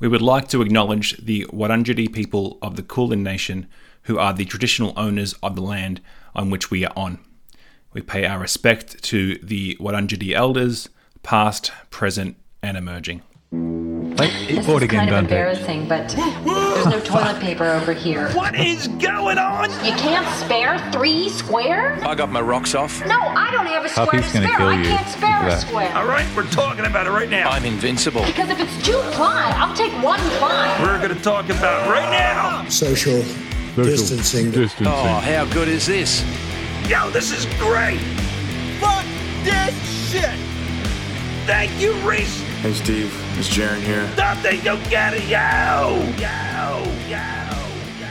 We would like to acknowledge the Wurundjeri people of the Kulin Nation, who are the traditional owners of the land on which we are on. We pay our respect to the Wurundjeri elders, past, present, and emerging. Wait, This board is again, kind of Dante. embarrassing, but there's no toilet paper over here. What is going on? You can't spare three square? I got my rocks off. No, I don't have a square Puppy's to gonna spare. kill I you. can't spare a Look square. All right, we're talking about it right now. I'm invincible. Because if it's two ply, I'll take one ply. We're going to talk about it right now. social distancing. Distancing. Oh, how good is this? Yo, this is great. Fuck this shit. Thank you, Reese. Hey Steve, it's Jaren here. Dante, you get it, yo. Yo, yo, yo.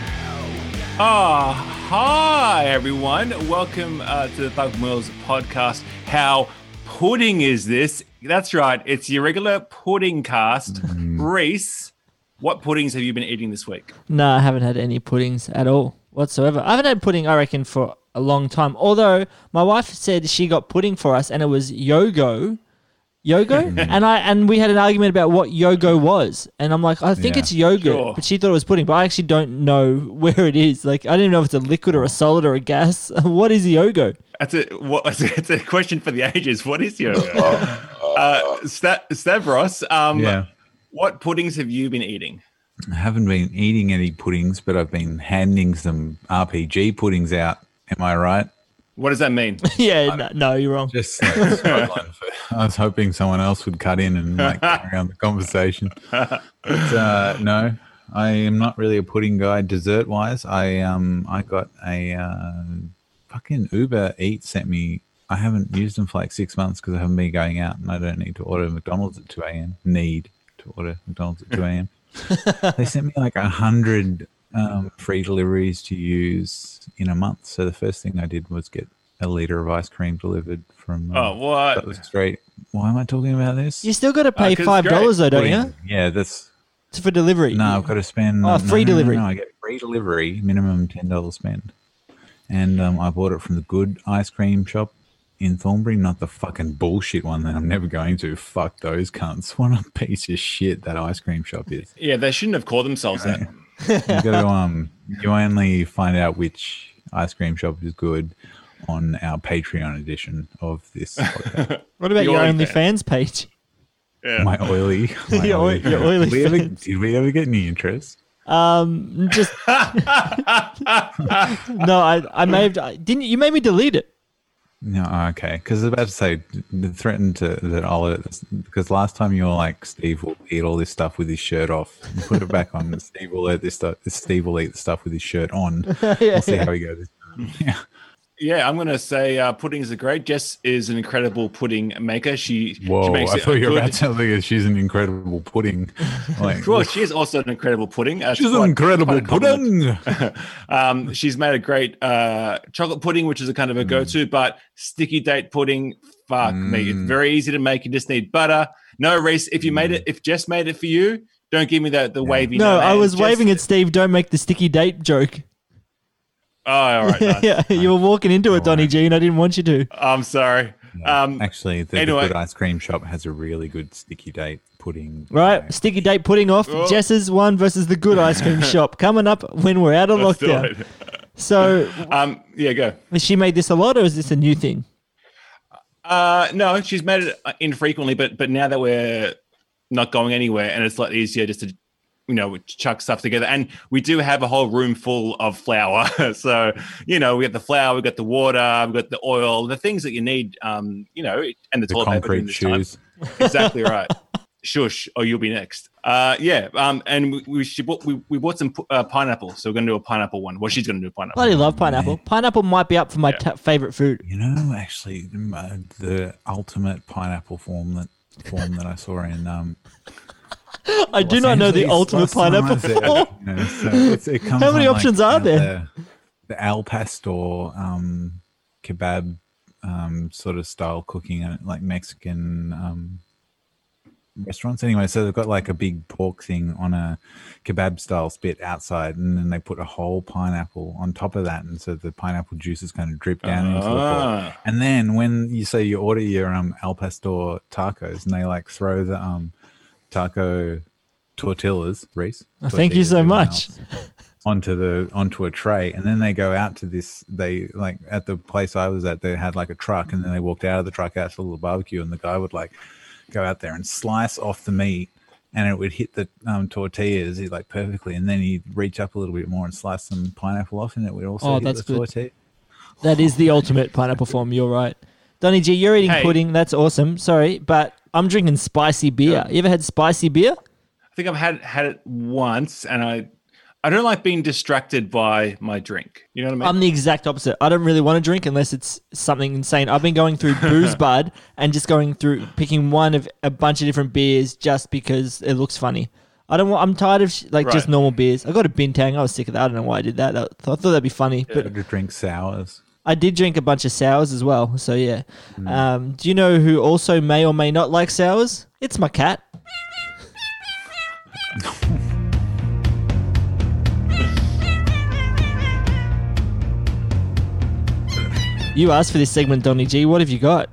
Ah, hi everyone. Welcome uh, to the Thug Mills podcast. How pudding is this? That's right. It's your regular pudding cast. Reese, what puddings have you been eating this week? No, I haven't had any puddings at all whatsoever. I haven't had pudding, I reckon, for a long time. Although my wife said she got pudding for us, and it was yogo, yogo, and I and we had an argument about what yogo was, and I'm like, I think Yeah. it's yogurt, Sure. but she thought it was pudding, but I actually don't know where it is. Like, I don't even know if it's a liquid or a solid or a gas. what is yogo? That's a what? It's a question for the ages. What is your uh, Sta- Stavros? Um, Yeah. What puddings have you been eating? I haven't been eating any puddings, but I've been handing some RPG puddings out. Am I right? What does that mean? yeah, no, no, you're wrong. Just like, for- I was hoping someone else would cut in and like carry on the conversation. But, uh, no, I am not really a pudding guy dessert wise. I um I got a uh, fucking Uber Eats sent me. I haven't used them for like six months because I haven't been going out and I don't need to order McDonald's at two a.m. Need to order McDonald's at two a.m. they sent me like a hundred um, free deliveries to use in a month. So the first thing I did was get a liter of ice cream delivered from. Oh, um, what? That was great. Why am I talking about this? You still got to pay it's five dollars though, don't Pudding. you? Yeah, that's It's for delivery. no. I've got to spend. Oh, no, free no, no, delivery. No, I get free delivery, minimum ten dollars spend, and um, I bought it from the good ice cream shop in Thornbury, not the fucking bullshit one that I'm never going to. Fuck those cunts. What a piece of shit that ice cream shop is. Yeah, they shouldn't have called themselves that. You got to um, you only find out which ice cream shop is good on our Patreon edition of this. podcast. What about The your OnlyFans. OnlyFans page? my oily, my Your oil- your oily Did we, ever, fans. did we ever get any interest? Um, just no. I I may have didn't you made me delete it. No, oh, okay. Because I was about to say, th- threatened to that I'll because last time you were like, Steve will eat all this stuff with his shirt off. Put it back on. Steve will eat this stuff. Steve will eat the stuff with his shirt on. we'll see how he goes. Yeah. Yeah, I'm going to say uh, puddings are great. Jess is an incredible pudding maker. She, she makes I it thought you were good- about to tell me she's an incredible pudding. Like, Well, she is also an incredible pudding. Uh, it's she's an incredible quite a compliment. pudding. um, she's made a great uh, chocolate pudding, which is a kind of a Mm. go-to. But sticky date pudding, fuck me, it's very easy to make. You just need butter. No, Reese, if you made Mm. it, if Jess made it for you, don't give me the the wavy. No, I was Jess- waving at Steve. Don't make the sticky date joke. Oh, all right. nice. yeah, you were walking into it, Donny G, and I didn't want you to. I'm sorry. Um, Actually, the, the good ice cream shop has a really good sticky date pudding. Right, sticky date pudding off. Oh. Jess's one versus the good ice cream shop coming up when we're out of let's do lockdown. it. So, Um, yeah, go. has she made this a lot, or is this a new thing? Uh, no, she's made it uh, infrequently, but but now that we're not going anywhere, and it's a lot easier just to you know chuck stuff together. And we do have a whole room full of flour, so you know we got the flour, we got the water, we got the oil, the things that you need. Um, you know, and the, The toilet paper concrete during this time. shoes. exactly right. Shush, or you'll be next. Uh, yeah. Um, and we we, she bought, we we bought some uh, pineapple, so we're gonna do a pineapple one. Well, she's gonna do a pineapple. Bloody love pineapple. Pineapple might be up for my ta favorite food. You know, actually, m- uh, the ultimate pineapple form that form that I saw in um. I do Los not know the ultimate last time I pineapple was there. form. You know, so it's- it comes How many on, options like, are there? The, the al pastor um, kebab um, sort of style cooking, uh, like Mexican um, restaurants. Anyway, so they've got like a big pork thing on a kebab style spit outside, and then they put a whole pineapple on top of that, and so the pineapple juices kind of drip down into the pork. Ah. And then when you say you order your um al pastor tacos, and they like throw the um taco tortillas, Reese. Oh, thank you so much. else, Onto the onto a tray, and then they go out to this. They like at the place I was at. They had like a truck, and then they walked out of the truck out to the little barbecue, and the guy would like go out there and slice off the meat, and it would hit the um, tortillas like perfectly, and then he'd reach up a little bit more and slice some pineapple off, and it would also Oh, hit that's the good. tortilla. That is the ultimate pineapple form. You're right. Donny G, you're eating Hey. pudding. That's awesome. Sorry, but I'm drinking spicy beer. You ever had spicy beer? I think I've had had it once, and I I don't like being distracted by my drink. You know what I mean? I'm the exact opposite. I don't really want to drink unless it's something insane. I've been going through Boozebud and just going through picking one of a bunch of different beers just because it looks funny. I don't want. I'm tired of sh- like just Right. normal beers. I got a bintang. I was sick of that. I don't know why I did that. That- I thought that'd be funny, but But to drink sours. I did drink a bunch of sours as well. So yeah. Hmm. Um, do you know who also may or may not like sours? It's my cat. you asked for this segment, Donny G. What have you got?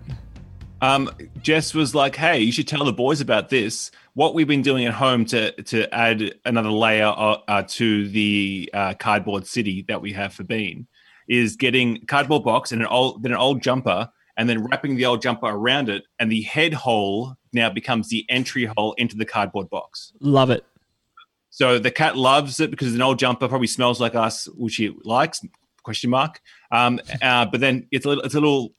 Um, Jess was like, "Hey, you should tell the boys about this. What we've been doing at home to to add another layer uh, uh, to the uh, cardboard city that we have for Bean is getting cardboard box and an old then an old jumper, and then wrapping the old jumper around it, and the head hole now becomes the entry hole into the cardboard box. Love it. So the cat loves it because an old jumper probably smells like us, which he likes. Question mark. Um, uh, but then it's a little, it's a little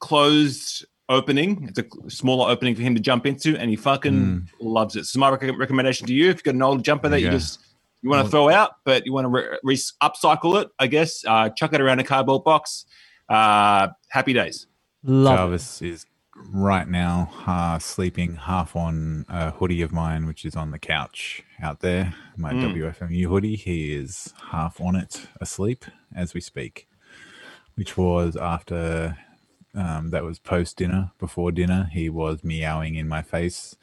closed opening. It's a smaller opening for him to jump into, and he fucking loves it. So my rec- recommendation to you, if you've got an old jumper that you just you want to throw out, but you want to re- re- upcycle it, I guess, uh, chuck it around a cardboard box. Uh, happy days. Love. Jarvis is right now uh, sleeping half on a hoodie of mine, which is on the couch out there. My WFMU hoodie. He is half on it, asleep as we speak, which was after um, that was post dinner. Before dinner, he was meowing in my face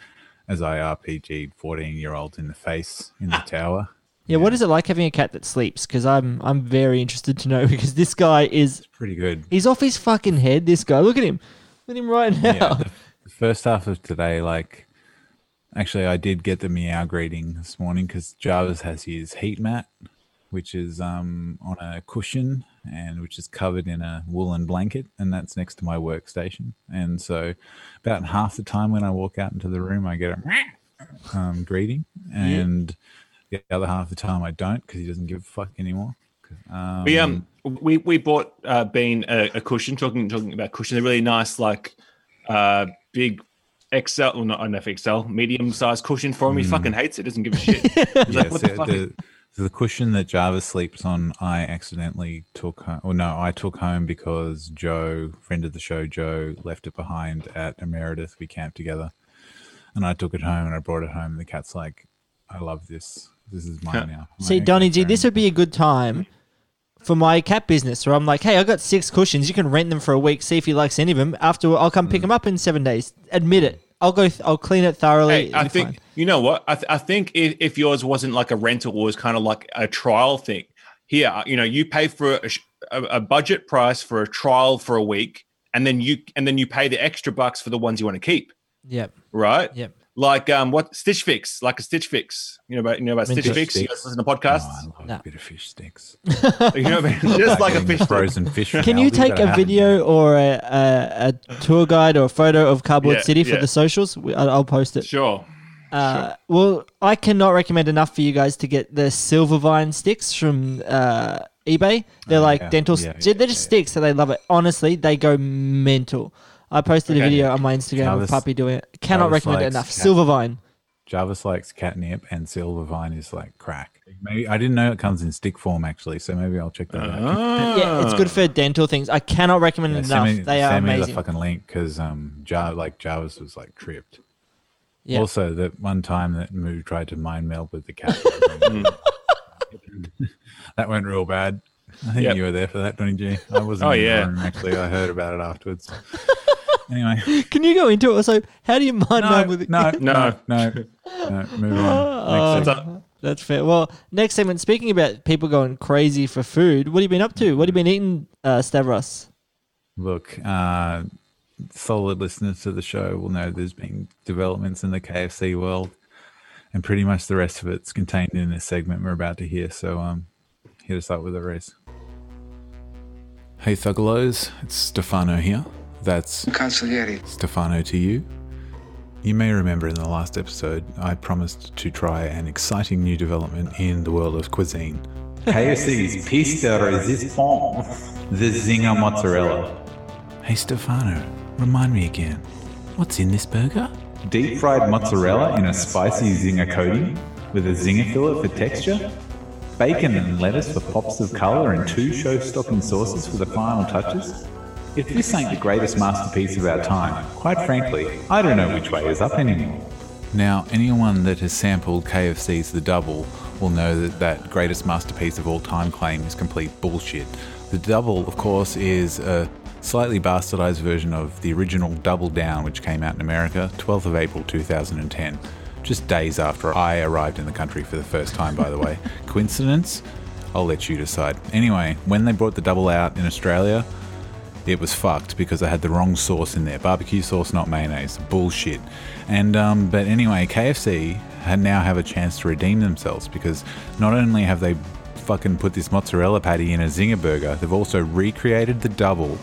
as I RPG'd 14 year olds in the face in the tower. Yeah, what is it like having a cat that sleeps? Because I'm I'm very interested to know because this guy is Pretty good. he's off his fucking head. This guy, look at him, look at him right now. yeah, the, the first half of today, like, actually, I did get the meow greeting this morning because Jarvis has his heat mat, which is um on a cushion and which is covered in a woolen blanket, and that's next to my workstation. And so, about half the time when I walk out into the room, I get a um, greeting, and the other half of the time I don't because he doesn't give a fuck anymore. Um, We um we we bought uh Bean a, a cushion. Talking talking about cushion, a really nice like uh big XL, well, not enough XL, medium sized cushion for him. He fucking hates it. Doesn't give a shit. Yeah, like, what the fuck? the, the cushion that Jarvis sleeps on, I accidentally took home. Well, no, I took home because Joe, friend of the show, Joe, left it behind at Emeritus. We camped together, and I took it home and I brought it home. And the cat's like, "I love this. This is mine now." I'm See, like, Donny G, this would be a good time for my cat business where I'm like, hey, I got six cushions. You can rent them for a week. See if he likes any of them. After I'll come Mm. pick them up in seven days. Admit it. I'll go. Th- I'll clean it thoroughly. Hey, I think fine. you know what. I, th- I think if, if yours wasn't like a rental, or was kind of like a trial thing. Here, you know, you pay for a, a, a budget price for a trial for a week, and then you and then you pay the extra bucks for the ones you want to keep, Yep. right? Yep. Like um, what Stitch Fix, like a Stitch Fix. You know about you know about I mean, Stitch Stitch Fix. You Fix. guys listen to Oh, podcasts. I love No. a bit of fish sticks. you know, what I mean? just like a fish. frozen fish. from Can you take a have them. video or a, a, a tour guide or a photo of Cardboard Yeah, City for yeah. the socials? We- I'll, I'll post it. Sure. Uh, Well, I cannot recommend enough for you guys to get the Silvervine sticks from uh, eBay. They're Oh, like yeah. dental. Yeah, st- yeah, they're just sticks, so they love it. Honestly, they go mental. I posted a video on my Instagram of Jarvis- Puppy doing it. Cannot Jarvis recommend it enough. cat- Silvervine. Jarvis likes catnip, and Silvervine is like crack. Maybe I didn't know it comes in stick form actually, so maybe I'll check that out. Yeah, it's good for dental things. I cannot recommend Yeah, it send enough. me, they are send me the amazing. fucking link because um, Jar like Jarvis was like tripped. Yeah. Also, that one time that Moo tried to mind meld with the cat, that went real bad. I think Yep. you were there for that, Donny G. I wasn't. Oh, in the yeah. room, actually, I heard about it afterwards. anyway, Can you go into it? Also, how do you mind no, with it? no, No. no, no, no. Move on. Next That's That's fair. Well, next segment. Speaking about people going crazy for food, what have you been up to? What have you been eating, uh, Stavros? Look, uh, solid listeners to the show will know there's been developments in the KFC world. and pretty much the rest of it's contained in this segment we're about to hear. So um, hit us up with a race. Hey Thuggalos, it's Stefano here. That's Consigliere. Stefano to you. You may remember in the last episode, I promised to try an exciting new development in the world of cuisine. KFC's piece de resistance, the Zinger mozzarella. Hey Stefano, remind me again, what's in this burger? Deep fried mozzarella in a spicy Zinger coating with a Zinger fillet for texture, bacon and lettuce for pops of colour, and two show stopping sauces for the final touches. If this ain't the greatest masterpiece of our time, quite frankly, I don't know which way is up anymore. Now, anyone that has sampled KFC's The Double will know that that greatest masterpiece of all time claim is complete bullshit. The Double, of course, is a slightly bastardized version of the original Double Down, which came out in America 12th of April 2010, just days after I arrived in the country for the first time, by the way. Coincidence? I'll let you decide. Anyway, when they brought the Double out in Australia, it was fucked because I had the wrong sauce in there. Barbecue sauce, not mayonnaise. Bullshit. And um, but anyway, KFC now have a chance to redeem themselves because not only have they fucking put this mozzarella patty in a zinger burger, they've also recreated the double,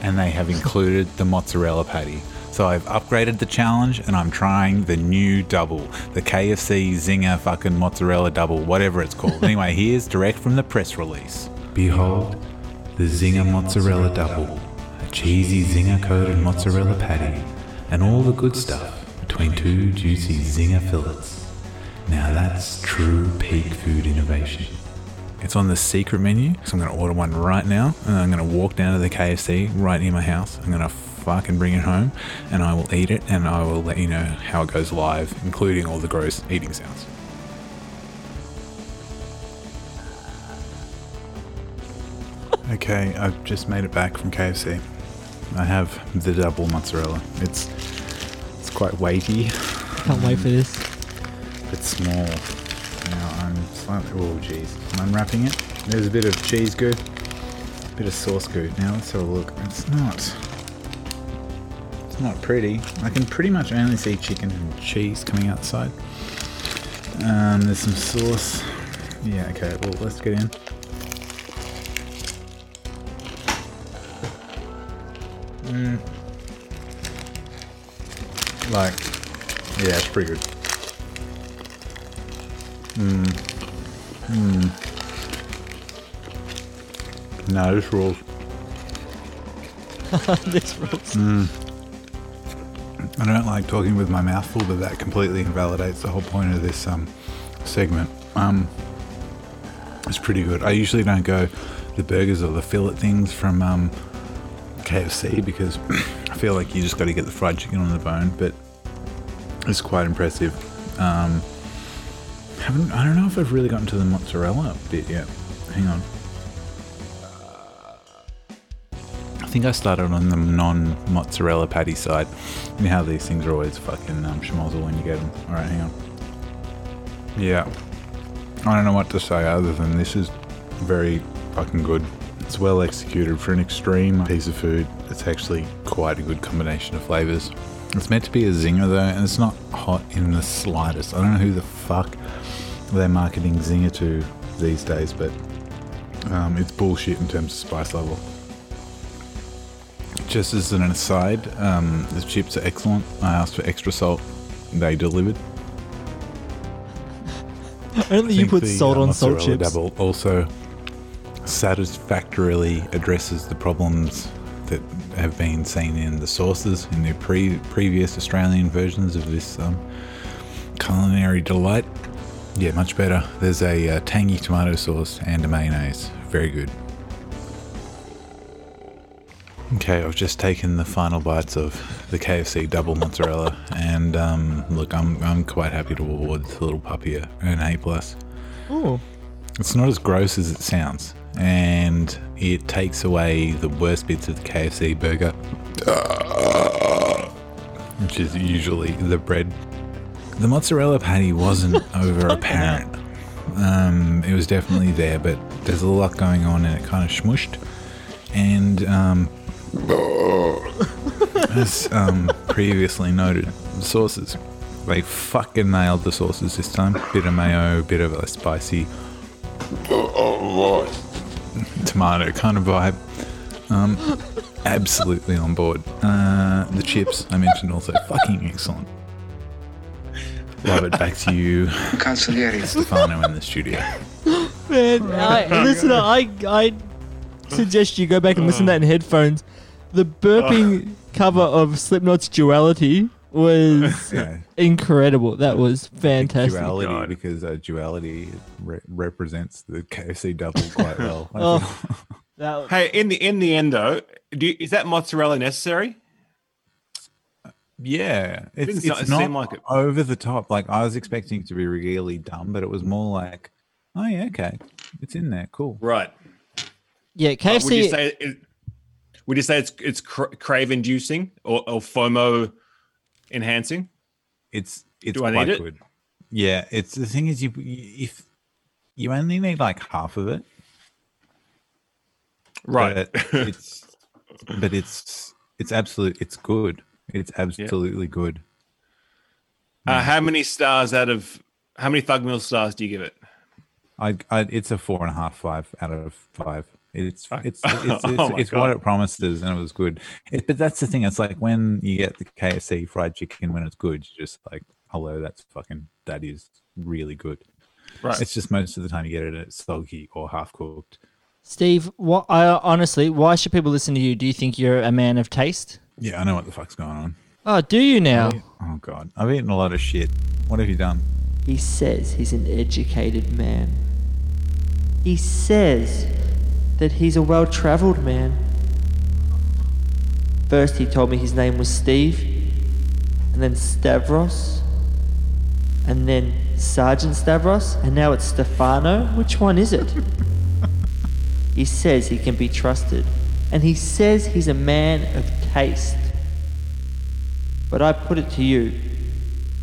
and they have included the mozzarella patty. So I've upgraded the challenge and I'm trying the new double, the KFC Zinger fucking mozzarella double, whatever it's called. anyway, here's direct from the press release. Behold, the Zinger Mozzarella Double, a cheesy Zinger coated mozzarella patty, and all the good stuff between two juicy Zinger fillets. Now that's true peak food innovation. It's on the secret menu, so I'm going to order one right now, and I'm going to walk down to the KFC right near my house. I'm going to fucking bring it home, and I will eat it, and I will let you know how it goes live, including all the gross eating sounds. Okay, I've just made it back from KFC. I have the double mozzarella. It's it's quite weighty. Can't wait for this. It's small. Now I'm slightly oh jeez. I'm unwrapping it. There's a bit of cheese goo. A bit of sauce goo. Now let's have a look. It's not it's not pretty. I can pretty much only see chicken and cheese coming outside. Um, there's some sauce. Yeah, okay, well let's get in. Mm. Like, yeah, it's pretty good. Mm. Mm. No, this rules. this rules. Mm. I don't like talking with my mouth full, but that completely invalidates the whole point of this um, segment. Um, it's pretty good. I usually don't go the burgers or the fillet things from um, KFC because I feel like you just got to get the fried chicken on the bone, but it's quite impressive. Um, haven't I don't know if I've really gotten to the mozzarella bit yet. Hang on. I think I started on the non-mozzarella patty side. You know how these things are always fucking um, schmozzle when you get them. All right, hang on. Yeah, I don't know what to say other than this is very fucking good. It's well executed for an extreme piece of food. It's actually quite a good combination of flavors. It's meant to be a zinger though, and it's not hot in the slightest. I don't know who the fuck they're marketing zinger to these days, but um, it's bullshit in terms of spice level. Just as an aside, um, the chips are excellent. I asked for extra salt. They delivered. Only you put the, salt uh, on salt chips. Double also satisfactorily addresses the problems that have been seen in the sources in the pre- previous Australian versions of this um, culinary delight. Yeah, much better. There's a uh, tangy tomato sauce and a mayonnaise. Very good. Okay, I've just taken the final bites of the KFC double mozzarella, and um, look, I'm I'm quite happy to award this little puppy an A plus. Oh, It's not as gross as it sounds, and it takes away the worst bits of the KFC burger, which is usually the bread. The mozzarella patty wasn't over apparent. Um, it was definitely there, but there's a lot going on, and it kind of smushed. And um, as um, previously noted, the sauces they fucking nailed the sauces this time. Bit of mayo, bit of a spicy tomato kind of vibe. Um, absolutely on board. Uh, the chips I mentioned also fucking excellent. Love it. Back to you, Consigliere Stefano, in the studio. Man, I, listen, I, I suggest you go back and listen to that in headphones. The burping cover of Slipknot's Duality was Yeah. incredible. That was fantastic. Duality God. because uh, duality re- represents the KFC double quite well. Oh. feel. That, Hey, in the in the end though, do you, is that mozzarella necessary? Yeah, it's, Didn't it's not like it. over the top. Like I was expecting it to be really dumb, but it was more like, oh yeah, okay, it's in there, cool. Right. yeah, Would you say it, would you say it's it's cra- crave inducing or, or FOMO enhancing? It's it's Do I need it? good. Yeah, it's the thing is you if you only need like half of it, Right. but it's but it's it's absolute. It's good. It's absolutely good. uh, how many stars out of how many Thug Mill stars do you give it? I, I it's a four and a half, five out of five. It's it's it's it's, Oh it's what it promises, and it was good. It, but that's the thing. It's like when you get the KFC fried chicken when it's good, you're just like, hello, that's fucking that is really good. Right. It's just most of the time you get it it's soggy or half cooked. Steve, what? I honestly, why should people listen to you? Do you think you're a man of taste? Yeah, I know what the fuck's going on. Oh, do you now? Oh god, I've eaten a lot of shit. What have you done? He says he's an educated man. He says that he's a well traveled man. First, he told me his name was Steve, and then Stavros, and then Sergeant Stavros, and now it's Stefano. Which one is it? he says he can be trusted, and he says he's a man of taste. But I put it to you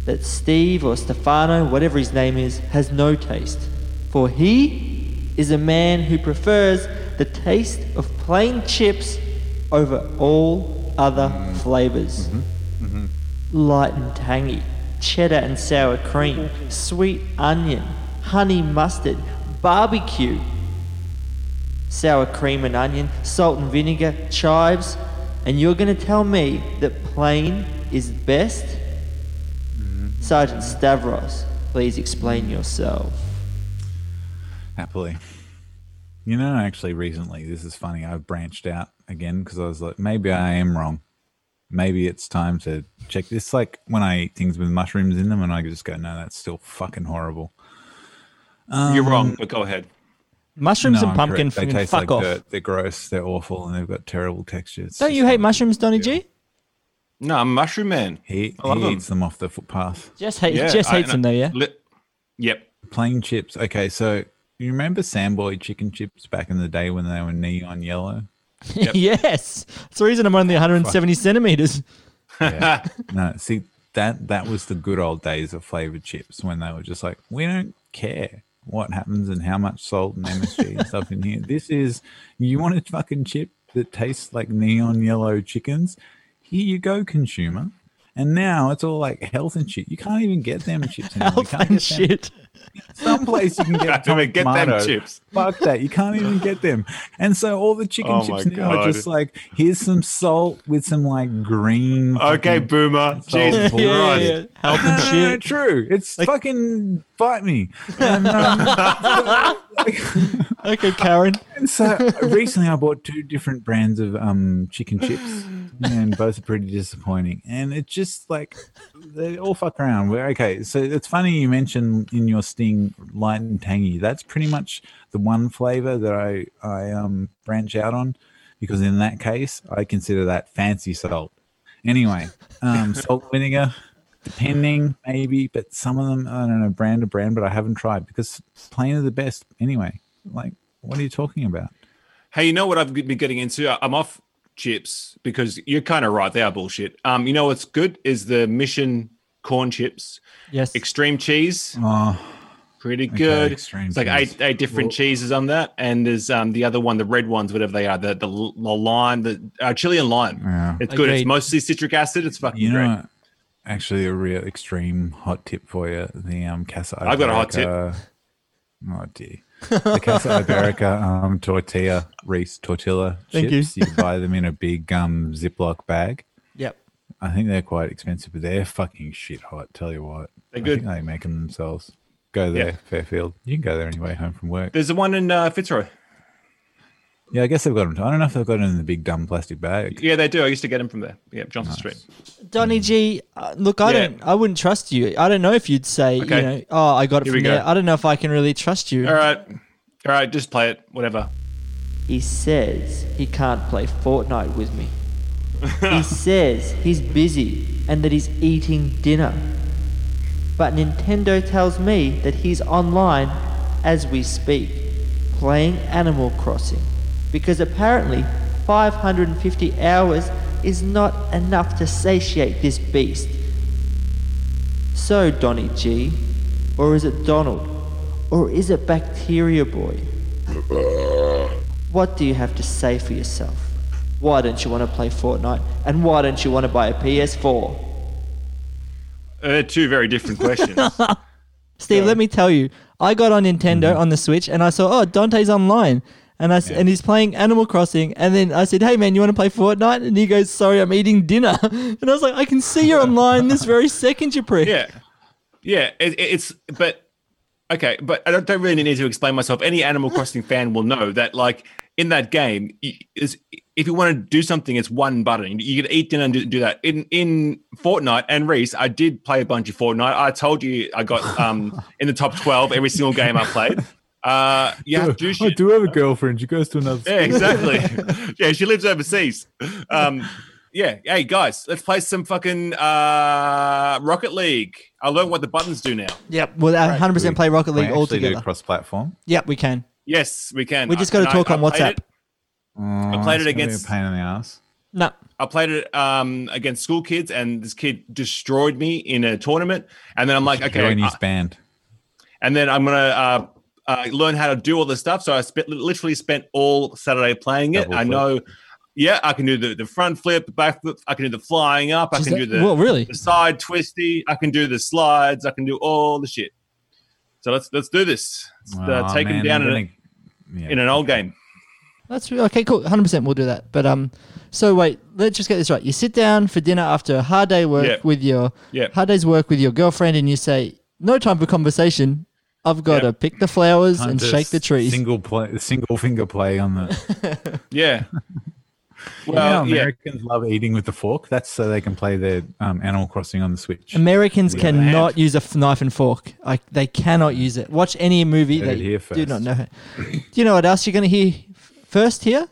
that Steve or Stefano, whatever his name is, has no taste. For he is a man who prefers the taste of plain chips over all other flavors. Light and tangy, cheddar and sour cream, sweet onion, honey mustard, barbecue, sour cream and onion, salt and vinegar, chives, and you're going to tell me that plain is best? Sergeant Stavros, please explain yourself. Happily. You know, actually, recently, this is funny. I've branched out again because I was like, maybe I am wrong. Maybe it's time to check this. Like when I eat things with mushrooms in them, and I just go, no, that's still fucking horrible. You're wrong, um, but go ahead. Mushrooms No, and I'm pumpkin, correct. They fucking taste fuck like off. dirt. They're gross. They're awful, and they've got terrible textures. Don't you hate mushrooms, Donny G? No, I'm a mushroom man. He, I love he them. eats them off the footpath. Jess, hate, Yeah, Jess I- hates them though, yeah? Li- yep. Plain chips. Okay, so you remember Samboy chicken chips back in the day when they were neon yellow? yes. It's the reason I'm only 170 centimeters. Yeah. no, see that that was the good old days of flavored chips when they were just like, we don't care what happens and how much salt and MSG and stuff in here. This is you want a fucking chip that tastes like neon yellow chickens. Here you go, consumer. And now it's all like health and shit. You can't even get them chips anymore. You Health can't and get them- shit. Some place you can get, Can't even get them tomato. chips. Fuck that. You can't even get them. And so all the chicken Oh chips my now are just like, here's some salt with some like green. Okay, fucking- boomer. Jesus yeah, yeah, Christ. yeah. Health and no, no, no, shit. true. It's fucking bite me. And, um, Okay, Karen. and so recently I bought two different brands of um chicken chips, and both are pretty disappointing. And it's just like they all fuck around. We're okay. So it's funny you mentioned in your sting light and tangy. That's pretty much the one flavor that I I um branch out on because in that case I consider that fancy salt. Anyway, um, salt vinegar depending maybe but some of them i don't know brand to brand but i haven't tried because plain are the best anyway like what are you talking about Hey, you know what I've been getting into? I'm off chips because you're kind of right. They are bullshit. Um, you know what's good is the Mission corn chips, Yes. extreme cheese, oh pretty good. extreme it's like cheese. eight eight different cheeses on that, and there's um the other one, the red ones, whatever they are, the the, the lime, the uh, chili and lime. Yeah. It's good. It's mostly citric acid. It's fucking you great. know actually a real extreme hot tip for you. The um Casa I've got a hot tip. Iberica- Oh dear. The Casa Iberica um tortilla Reese tortilla Thank you. chips. You. can buy them in a big um Ziploc bag. Yep. I think they're quite expensive, but they're fucking shit hot. Tell you what, They're I think they make them themselves. Go there, Yeah. Fairfield. You can go there anyway, home from work. There's the one in uh, Fitzroy. Yeah, I guess they've got them. I don't know if they've got them in the big dumb plastic bag. Yeah, they do. I used to get them from there. Yeah, Johnson Street. Donny G, uh, look, I Yeah. don't, I wouldn't trust you. I don't know if you'd say, Okay. you know, oh, I got it Here we from go. there. I don't know if I can really trust you. All right, all right, just play it. Whatever. He says he can't play Fortnite with me. he says he's busy and that he's eating dinner. But Nintendo tells me that he's online as we speak, playing Animal Crossing. Because apparently 550 hours is not enough to satiate this beast. So, Donny G, or is it Donald, or is it Bacteria Boy? What do you have to say for yourself? Why don't you want to play Fortnite? And why don't you want to buy a PS4? Uh, they're two very different questions. Steve, let me tell you, I got on Nintendo on the Switch and I saw, oh, Dante's online. And I s and he's playing Animal Crossing. And then I said, hey man, you want to play Fortnite? And he goes, sorry, I'm eating dinner. And I was like, I can see you're online this very second, you prick. yeah, yeah. It, it- it's but okay, but I don't, don't really need to explain myself. Any Animal Crossing fan will know that, like in that game, is if you want to do something, it's one button. You can eat dinner and do, do that. In in Fortnite and Reese, I did play a bunch of Fortnite. I told you I got um in the top twelve every single game I played. Uh, you have to do I do have a girlfriend. She goes to another. Yeah, exactly. yeah, she lives overseas. Um, yeah. Hey guys, let's play some fucking uh, Rocket League. I learned what the buttons do now. Yep. Well, 100% play Rocket League all actually do together. cross-platform. Yep, we can. Yes, we can. We just I- got to talk I- on I WhatsApp. it- Oh, played it it's gonna be against- a pain in the ass. No. I played it um, against school kids, and this kid destroyed me in a tournament. And then I'm like, okay, Join uh, his band. and then I'm gonna uh, uh, learn how to do all this stuff. So I spent literally spent all Saturday playing it. Double I flip. know, yeah, I can do the, the front flip, the back flip. I can do the flying up. I can that- do the well, really? the side twisty. I can do the slides. I can do all the shit. So let's let's do this. Let's, Oh, take him down in, a, gonna- yeah. in an old game. That's okay. Cool. Hundred percent. We'll do that. But um, so wait. Let's just get this right. You sit down for dinner after a hard day work Yeah. with your Yeah. hard day's work with your girlfriend, and you say, "No time for conversation. I've got Yeah. to pick the flowers Time and shake the trees." Single play, single finger play on the. Yeah. you know, well, yeah. Americans love eating with the fork. That's so they can play their um, Animal Crossing on the Switch. Americans Yeah. cannot use a f- knife and fork. Like they cannot use it. Watch any movie. Heard it They do not know. Do you know what else you're going to hear first here?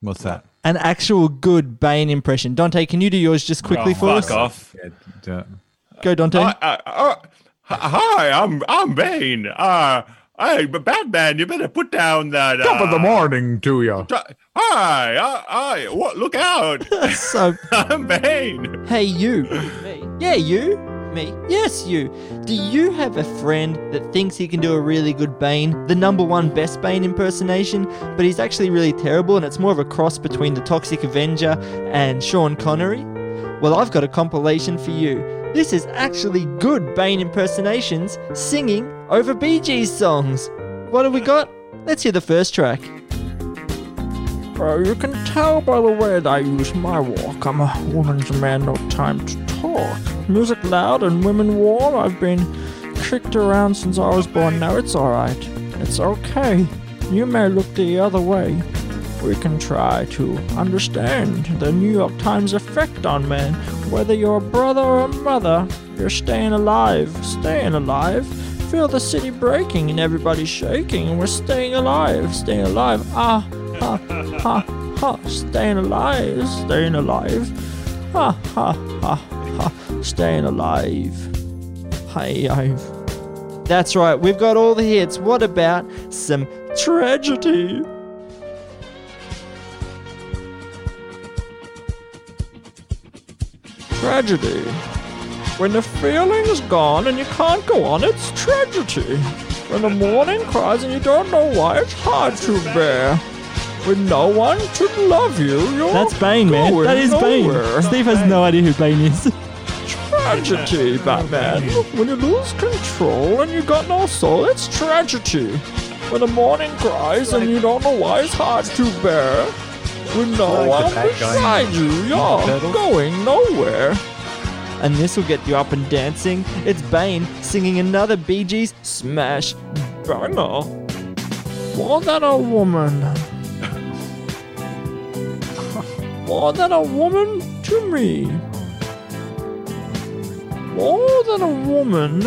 What's that? An actual good Bane impression. Dante, can you do yours just quickly Oh, for fuck us? off. Yeah. Go, Dante. Uh, uh, uh, hi, I'm I'm Bane. Uh, hey, but Batman, you better put down that. Top of the uh, morning to you. t- Hi, uh, hi, what? Look out! so I'm Bane. Hey, you. Me. Yeah, you. Me. Yes, you. Do you have a friend that thinks he can do a really good Bane, the number one best Bane impersonation, but he's actually really terrible and it's more of a cross between the Toxic Avenger and Sean Connery? Well, I've got a compilation for you. This is actually good Bane impersonations singing over Bee Gees songs. What have we got? Let's hear the first track. Uh, you can tell by the way that I use my walk. I'm a woman's man, no time to talk. Music loud and women warm. I've been kicked around since I was born. Now it's alright. It's okay. You may look the other way. We can try to understand the New York Times effect on men. Whether you're a brother or a mother, you're staying alive. Staying alive. Feel the city breaking and everybody shaking, and we're staying alive. Staying alive. Ah, ha, ha, ha. Staying alive. Staying alive. Ha, ha, ha, ha. Staying alive. Hey, I've. That's right, we've got all the hits. What about some tragedy? Tragedy. When the feeling's gone and you can't go on, it's tragedy. When the morning cries and you don't know why, it's hard to bear. With no one to love you, you're That's Bane, man. That is nowhere. Bane. Steve has no idea who Bane is. tragedy, Batman. When you lose control and you got no soul, it's tragedy. When the morning cries and you don't know why it's hard to bear. With no Like the one bad guy beside in you, you're Turtles. going nowhere. And this will get you up and dancing. It's Bane singing another Bee Gees smash banger. More than a woman. More than a woman to me. More than a woman.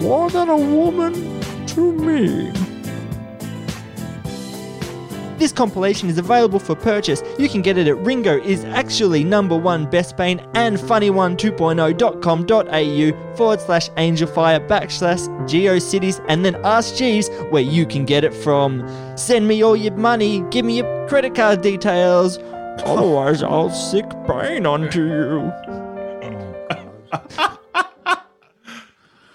More than a woman to me. This compilation is available for purchase. You can get it at Ringo is actually number one best Bane and funny one 2.0.com.au forward slash angelfire backslash geocities and then ask Jeeves where you can get it from. Send me all your money, give me your credit card details, otherwise I'll sick Bane onto you.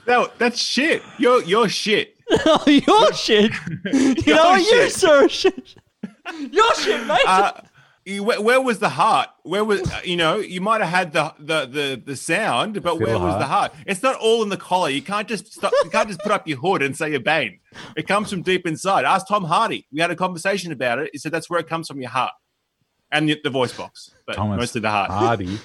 No, that's shit. You're you're shit. oh, your shit. You know shit. so shit. Your shit, mate. Uh, where, where was the heart? Where was uh, you know? You might have had the the the, the sound, but Feel where was heart. the heart? It's not all in the collar. You can't just stop. You can't just put up your hood and say you're Bane. It comes from deep inside. Ask Tom Hardy. We had a conversation about it. He said that's where it comes from, your heart and the, the voice box, but Thomas mostly the heart. Hardy.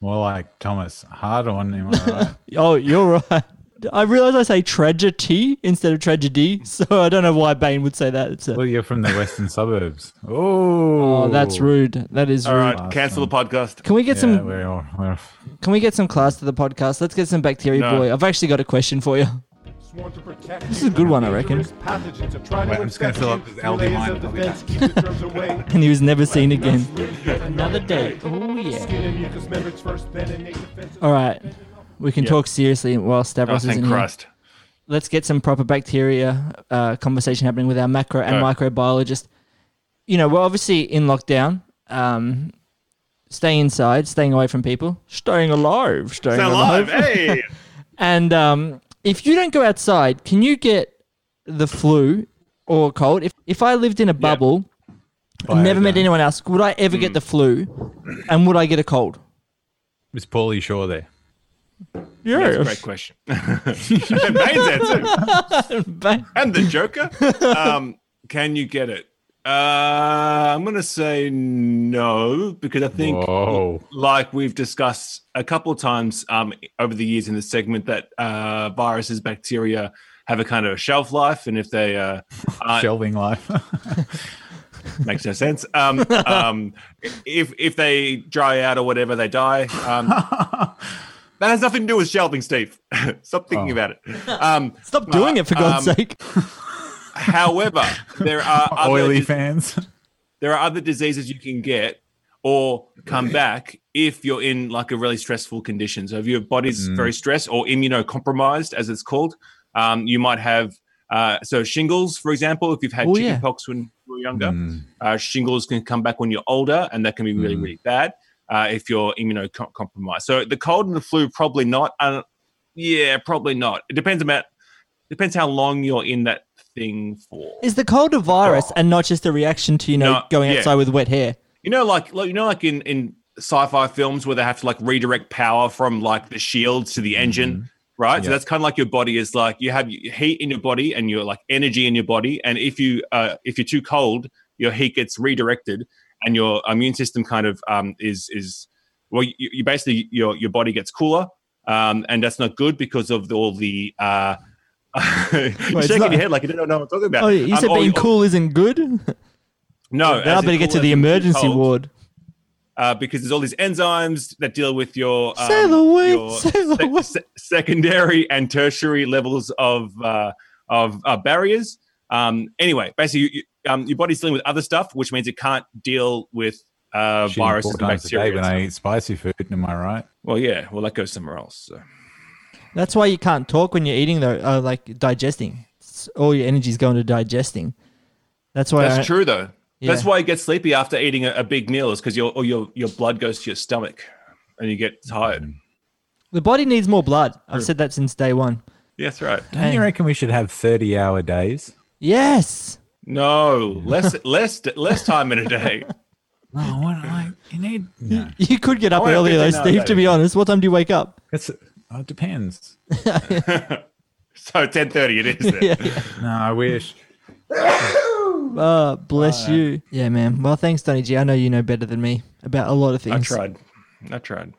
More like Thomas Hard on him. Right? Oh, you're right. I realize I say tragedy instead of tragedy, so I don't know why Bane would say that. It's a, well, you're from the western suburbs. Oh, oh, that's rude. That is All rude. right, Last cancel the podcast. Can we get Yeah, some? we're, all- we're, Can we get some class to the podcast? Let's get some bacteria No. boy. I've actually got a question for you. This is a good one, I reckon. Wait, I'm just gonna fill up this Aldi line. I'll be back. And he was never seen again. Another day. Oh yeah. All right, we can Yep. talk seriously while Oh, Stavros is thank in here. Christ. let's get some proper bacteria uh, conversation happening with our macro and Go. microbiologist. You know, we're obviously in lockdown. Um, staying inside, staying away from people, staying alive, staying Stay alive. alive. Hey. And um, if you don't go outside, can you get the flu or a cold? If if I lived in a bubble, and never met anyone else, would I ever Hmm. get the flu? And would I get a cold? Is Pauly Shore there? That's a great question. and Bane's answer. Ba- And the Joker. Um, can you get it? Uh, I'm going to say no because I think, Whoa. like we've discussed a couple of times um, over the years in this segment, that uh, viruses, bacteria have a kind of a shelf life, and if they uh, aren't Shelving life. makes no sense. Um, um, if if they dry out or whatever, they die. Um, that has nothing to do with shelving, Steve. Stop thinking Oh. about it. Um, Stop doing it for God's um, sake. however, there are Oily dis- fans. there are other diseases you can get or come back if you're in like a really stressful condition. So if your body's Mm. very stressed or immunocompromised, as it's called, um, you might have uh, so shingles, for example. If you've had Oh, yeah. chickenpox when you were younger, Mm. uh, shingles can come back when you're older, and that can be really, Mm. really bad uh, if you're immunocompromised. So the cold and the flu, probably not. Uh, yeah, probably not. It depends about depends how long you're in that thing for. Is the cold a virus and not just a reaction to you know No, going yeah. outside with wet hair? You know, like, you know, like in in sci-fi films where they have to like redirect power from like the shields to the engine, right? So that's kind of like your body is like you have heat in your body and your like energy in your body, and if you uh if you're too cold, your heat gets redirected, and your immune system kind of um is is well, you, you basically your your body gets cooler, um, and that's not good because of the, all the uh. shaking not- your head like you don't know what I'm talking about. Oh, you Um, said or- being or- cool isn't good. No, then I better get to the as in too emergency cold. ward. uh, because there's all these enzymes that deal with your, um, away, your sec- se- secondary and tertiary levels of uh, of uh, barriers. Um, anyway, basically, you, you, um, your body's dealing with other stuff, which means it can't deal with uh, Shitting viruses and times a day bacteria. when I eat spicy food. Am I right? Well, yeah, well, that goes somewhere else. So. That's why you can't talk when you're eating, though. Uh, like digesting, It's- all your energy's going to digesting. That's why. That's I, true, though. That's why you get sleepy after eating a, a big meal, is because your or your your blood goes to your stomach, and you get tired. The body needs more blood. I've said that since day one. Yeah, that's right. Don't you reckon we should have 30 hour days? Yes. No, less less less time in a day. Oh, what? Like, you need. No. You could get up oh, earlier though, Steve. that To be honest, what time do you wake up? It's, oh, it depends. So ten thirty it is. Then. Yeah, yeah. No, I wish. Oh, bless you. Yeah, man. Well, thanks, Donny G. I know you know better than me about a lot of things. I tried. I tried.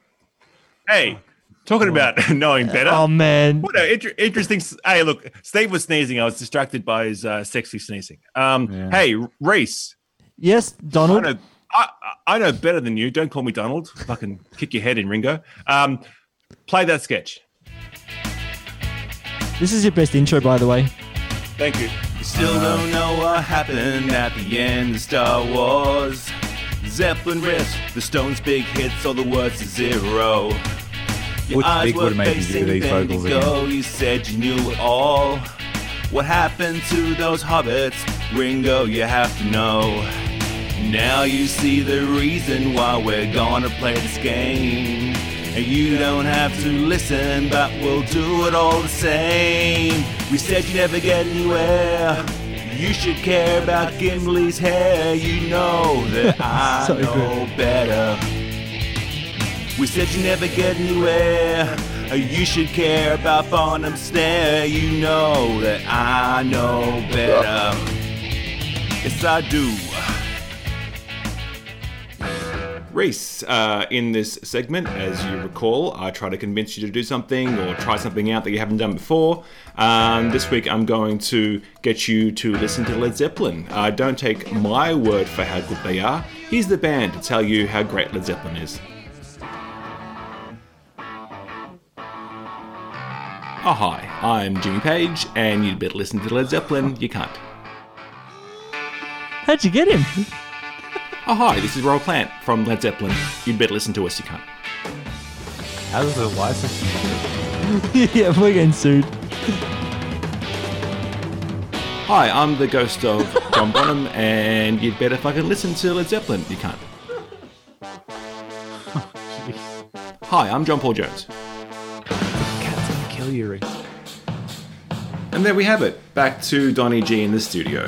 Hey, talking about knowing better. Oh man. What an inter- interesting. Hey, look, Steve was sneezing. I was distracted by his uh, sexy sneezing. Um, Yeah. hey, Reese, Yes, I Donald. know, I, I know better than you. Don't call me Donald. Fucking kick your head in, Ringo. Um, play that sketch. This is your best intro, by the way. Thank you. You still don't know what happened at the end of Star Wars. Zeppelin riffs, the Stones' big hits, all the words to zero. Your Which eyes big were you do facing these vocals Bendigo. You said you knew it all. What happened to those hobbits? Ringo, you have to know. Now you see the reason why we're gonna play this game. And you don't have to listen, but we'll do it all the same. We said you never get anywhere. You should care about Gimli's hair. You know that I So know better. We said you never get anywhere. You should care about Barnum's stare. You know that I know better. Yes, I do. Reese, uh, in this segment, as you recall, I try to convince you to do something or try something out that you haven't done before. Um, this week, I'm going to get you to listen to Led Zeppelin. Uh, don't take my word for how good they are. Here's the band to tell you how great Led Zeppelin is. Oh, hi, I'm Jimmy Page, and you'd better listen to Led Zeppelin. You can't. How'd you get him? Oh, hi, this is Robert Plant from Led Zeppelin. You'd better listen to us. You can't. How does the license? yeah, we're getting sued. Hi, I'm the ghost of John Bonham, and you'd better fucking listen to Led Zeppelin. You can't. Hi, I'm John Paul Jones. Cat's gonna kill you, Reese. And there we have it. Back to Donny G in the studio.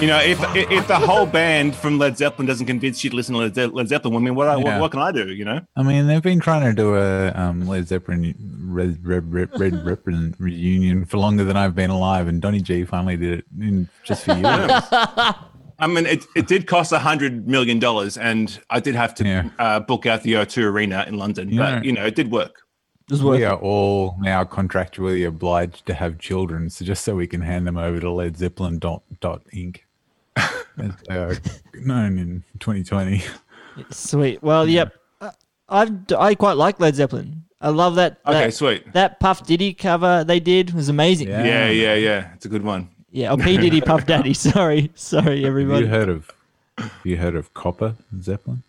You know, if if if the whole band from Led Zeppelin doesn't convince you to listen to Led, Ze- Led Zeppelin, I mean, what, I what Yeah. what can I do? You know, I mean, they've been trying to do a um, Led Zeppelin Red Red Red, Red Zeppelin reunion for longer than I've been alive, and Donny G finally did it in just for you. I mean, it, it did cost a hundred million dollars, and I did have to Yeah. uh, book out the O2 Arena in London, Yeah. but you know, it did work. It was worth we it. are all now contractually obliged to have children, so just so we can hand them over to Led Zeppelin dot dot Inc. as they are known in 2020. Sweet. Well, yep. Uh, I've I quite like Led Zeppelin. I love that. Okay, that, sweet. That Puff Diddy cover they did was amazing. Yeah. Yeah, yeah, yeah. It's a good one. Yeah. Oh, P Diddy Puff Daddy. Sorry, sorry, Have everybody. you heard of? Have you heard of Copper Zeppelin?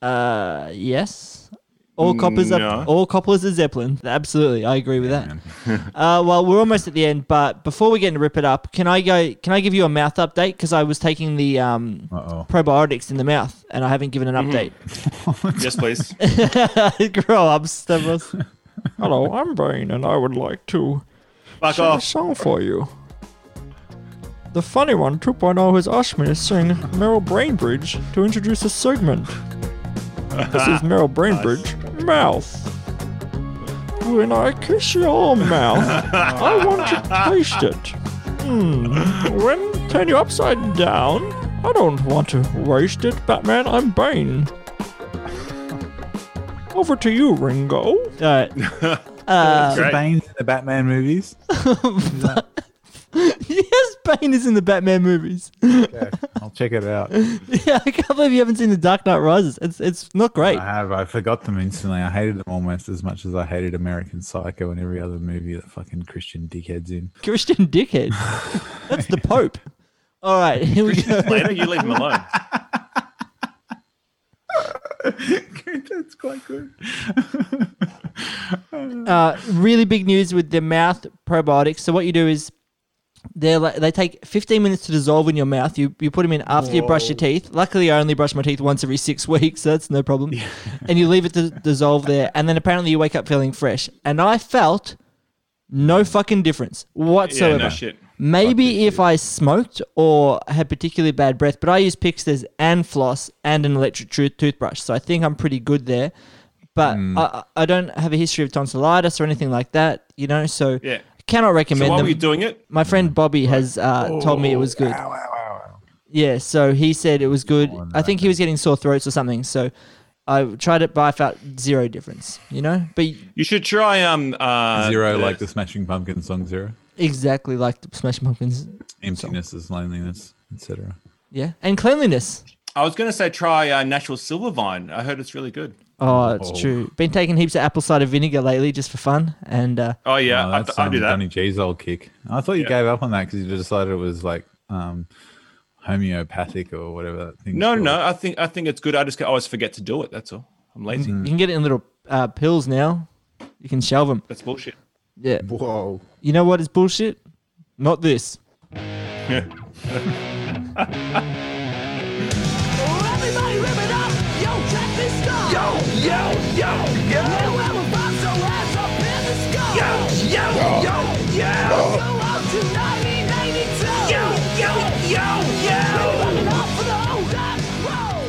Uh, yes. All coppers No. are all coppers are Zeppelin. Absolutely, I agree with that. uh, well, we're almost at the end, but before we get into rip it up, can I go? Can I give you a mouth update? Because I was taking the um, Uh-oh. probiotics in the mouth, and I haven't given an update. Yes, please. Grow up, Stavros. Hello, I'm Bane, and I would like to Fuck sing a song for you. The funny one 2.0 has asked me to sing Merril Bainbridge to introduce a segment. This is Merril Bainbridge. Mouth. When I kiss your mouth, I want to taste it. Hmm. When turn you upside down, I don't want to waste it, Batman. I'm Bane. Over to you, Ringo. Alright. Uh, The Great. In the Batman movies. yes, Bane is in the Batman movies. Okay, I'll check it out. Yeah, I can't believe you haven't seen The Dark Knight Rises. It's it's not great. I have. I forgot them instantly. I hated them almost as much as I hated American Psycho and every other movie that fucking Christian dickhead's in. Christian dickhead. That's the Pope. All right, here we go. Later, you leave him alone. That's quite good. Uh, really big news with the mouth probiotics. So what you do is they like, they take 15 minutes to dissolve in your mouth. You you put them in after you brush your teeth. Luckily, I only brush my teeth once every six weeks, so that's no problem. and you leave it to dissolve there, and then apparently you wake up feeling fresh. And I felt no fucking difference Yeah, whatsoever. no shit. Maybe if I smoked or had particularly bad breath, but I use Piksters and floss and an electric tooth- toothbrush, so I think I'm pretty good there. But Hmm. I, I I don't have a history of tonsillitis or anything like that, you know. So Yeah. Cannot So recommend while them. we're doing it, My friend Bobby has uh, told me it was good. Yeah, so he said it was good. I think he was getting sore throats or something. So I tried it, but I felt zero difference. You know, but you should try um uh Zero, the- like the Smashing Pumpkins song Zero. exactly like the Smashing Pumpkins. Emptiness is loneliness, etc. Yeah, and cleanliness. I was going to say try uh, natural silver vine. I heard it's really good. Oh, it's true. Been taking heaps of apple cider vinegar lately just for fun, and uh, Oh yeah, Oh, I, that's I do um, that. Donny G's old kick. I thought you Yeah. gave up on that because you decided it was like um, homeopathic or whatever that thing. No, no, I think I think it's good. I just always forget to do it. That's all. I'm lazy. you can get it in little uh, pills now. You can shelve them. That's bullshit. Yeah. Whoa. You know what is bullshit? Not this. Everybody Yo, yo, yo, yo! New album bombs so ass up in the sky! Yo, yo, yo, yo! Go out to 1982! Yo, yo, yo, yo! Rip it up for the old rock roll!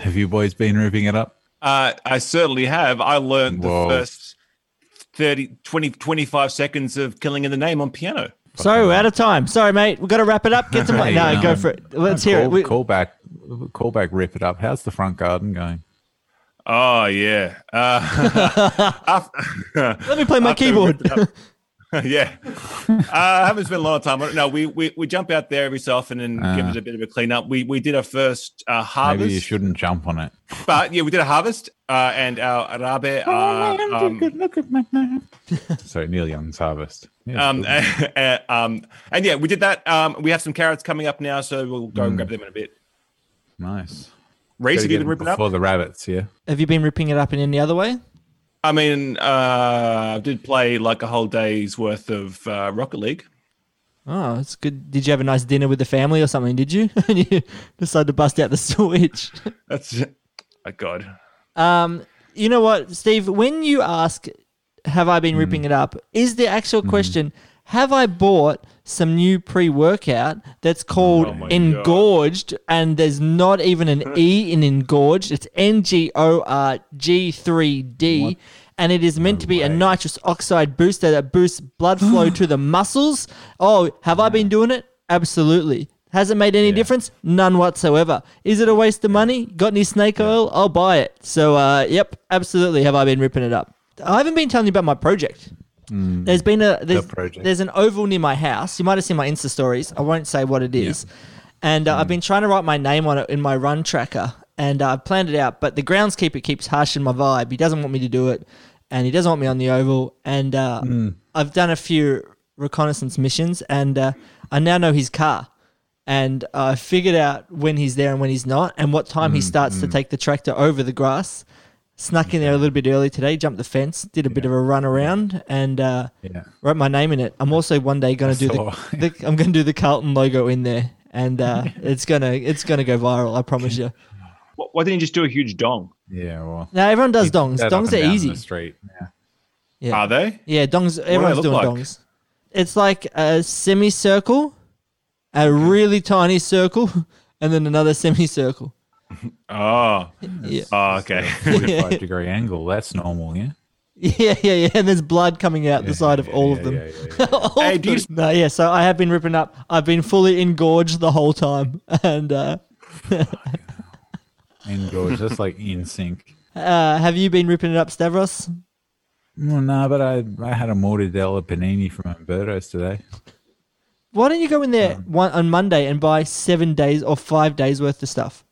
Have you boys been ripping it up? Uh, I certainly have. I learned the Whoa. first 30, 20, 25 seconds of killing in the name on piano. Sorry, we're out of time. Sorry, mate. We've got to wrap it up. Get some. Hey, no, go um, for it. Let's call, hear it. We- Call back, call back, rip it up. How's the front garden going? Oh yeah. Uh, af- Let me play my keyboard. ripped it up- yeah. Uh, I haven't spent a lot of time on it. No, we, we we jump out there every so often and give Ah. it a bit of a clean up. We we did our first uh, harvest. Maybe you shouldn't jump on it. But yeah, we did a harvest, uh, and our arabe. Uh, um, look at my man. Sorry, Neil Young's harvest. Yeah, um, good. um, and yeah, we did that. Um, we have some carrots coming up now, so we'll go and grab them in a bit. Nice. Reese, have you been it ripping up? before the rabbits? Yeah. Have you been ripping it up in any other way? I mean, uh, I did play like a whole day's worth of uh, Rocket League. Oh, it's good. Did you have a nice dinner with the family or something? Did you? and you decided to bust out the Switch. That's oh god. Um, you know what, Steve? When you ask, "Have I been ripping it up?" is the actual question? Have I bought some new pre-workout that's called Oh my engorged, and there's not even an e in engorged? It's N G O R G three D. And it is meant to be a nitrous oxide booster that boosts blood flow to the muscles. Oh, have I been doing it? Absolutely. Has it made any difference? None whatsoever. Is it a waste of money? Got any snake oil? I'll buy it. So, uh, yep, absolutely. Have I been ripping it up? I haven't been telling you about my project. There's been a there's, there's an oval near my house. You might have seen my Insta stories. I won't say what it is. And uh, I've been trying to write my name on it in my run tracker, and uh, I've planned it out. But the groundskeeper keeps harshing my vibe. He doesn't want me to do it, and he doesn't want me on the oval. And uh, I've done a few reconnaissance missions, and uh, I now know his car. And I figured out when he's there and when he's not, and what time he starts to take the tractor over the grass. Snuck in there a little bit early today, jumped the fence, did a bit of a run around, and uh, Yeah. wrote my name in it. I'm also one day going to do the, saw. the I'm going to do the Carlton logo in there, and uh, it's gonna it's gonna go viral. I promise you. Why didn't you just do a huge dong? Yeah. Well. Now everyone does dongs. Dongs and are down easy. The street. Yeah. Yeah, Are they? yeah, dongs. Everyone's look doing like? dongs. It's like a semicircle, a really tiny circle, and then another semicircle. Oh, Yeah, oh okay. 45 degree angle. That's normal. Yeah. yeah, yeah, yeah. And there's blood coming out the side of all of them. yeah, yeah, yeah. All Hey, of do you- them. No, yeah. So I have been ripping up. I've been fully engorged the whole time, and uh, Engorged. That's like in sync. uh, have you been ripping it up, Stavros? Well, no, but I I had a mortadella panini from Umberto's today. Why don't you go in there one on Monday and buy seven days or five days worth of stuff?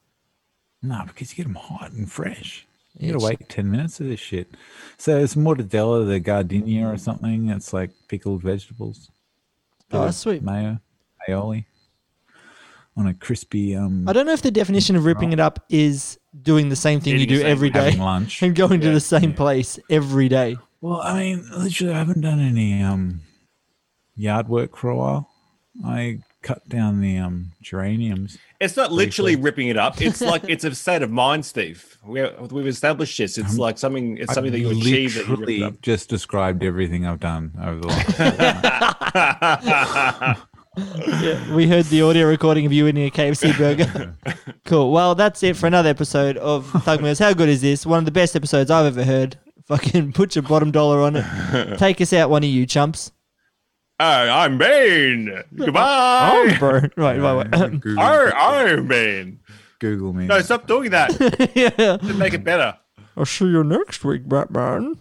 No, because you get them hot and fresh. You gotta wait ten minutes of this shit. So it's mortadella, the giardiniera or something. It's like pickled vegetables. Oh, sweet. Mayo, aioli on a crispy. Um, I don't know if the definition of ripping it up is doing the same thing you do every day having lunch. and going to the same place every day. Well, I mean, literally, I haven't done any um yard work for a while. I cut down the um geraniums. It's not literally ripping it up. It's like it's a state of mind, Steve. We we've established this. It's like something. It's something that you achieve that you literally up. just described everything I've done over the last. Yeah, we heard the audio recording of you eating a KFC burger. cool. Well, that's it for another episode of Thug Mills. How good is this? One of the best episodes I've ever heard. Fucking put your bottom dollar on it. Take us out, one of you chumps. Oh, I'm Bane. Goodbye. Oh, bro. Right, right, right. Google, Oh, I'm Bane. Google me. No, stop doing that. yeah. to make it better. I'll see you next week, Batman.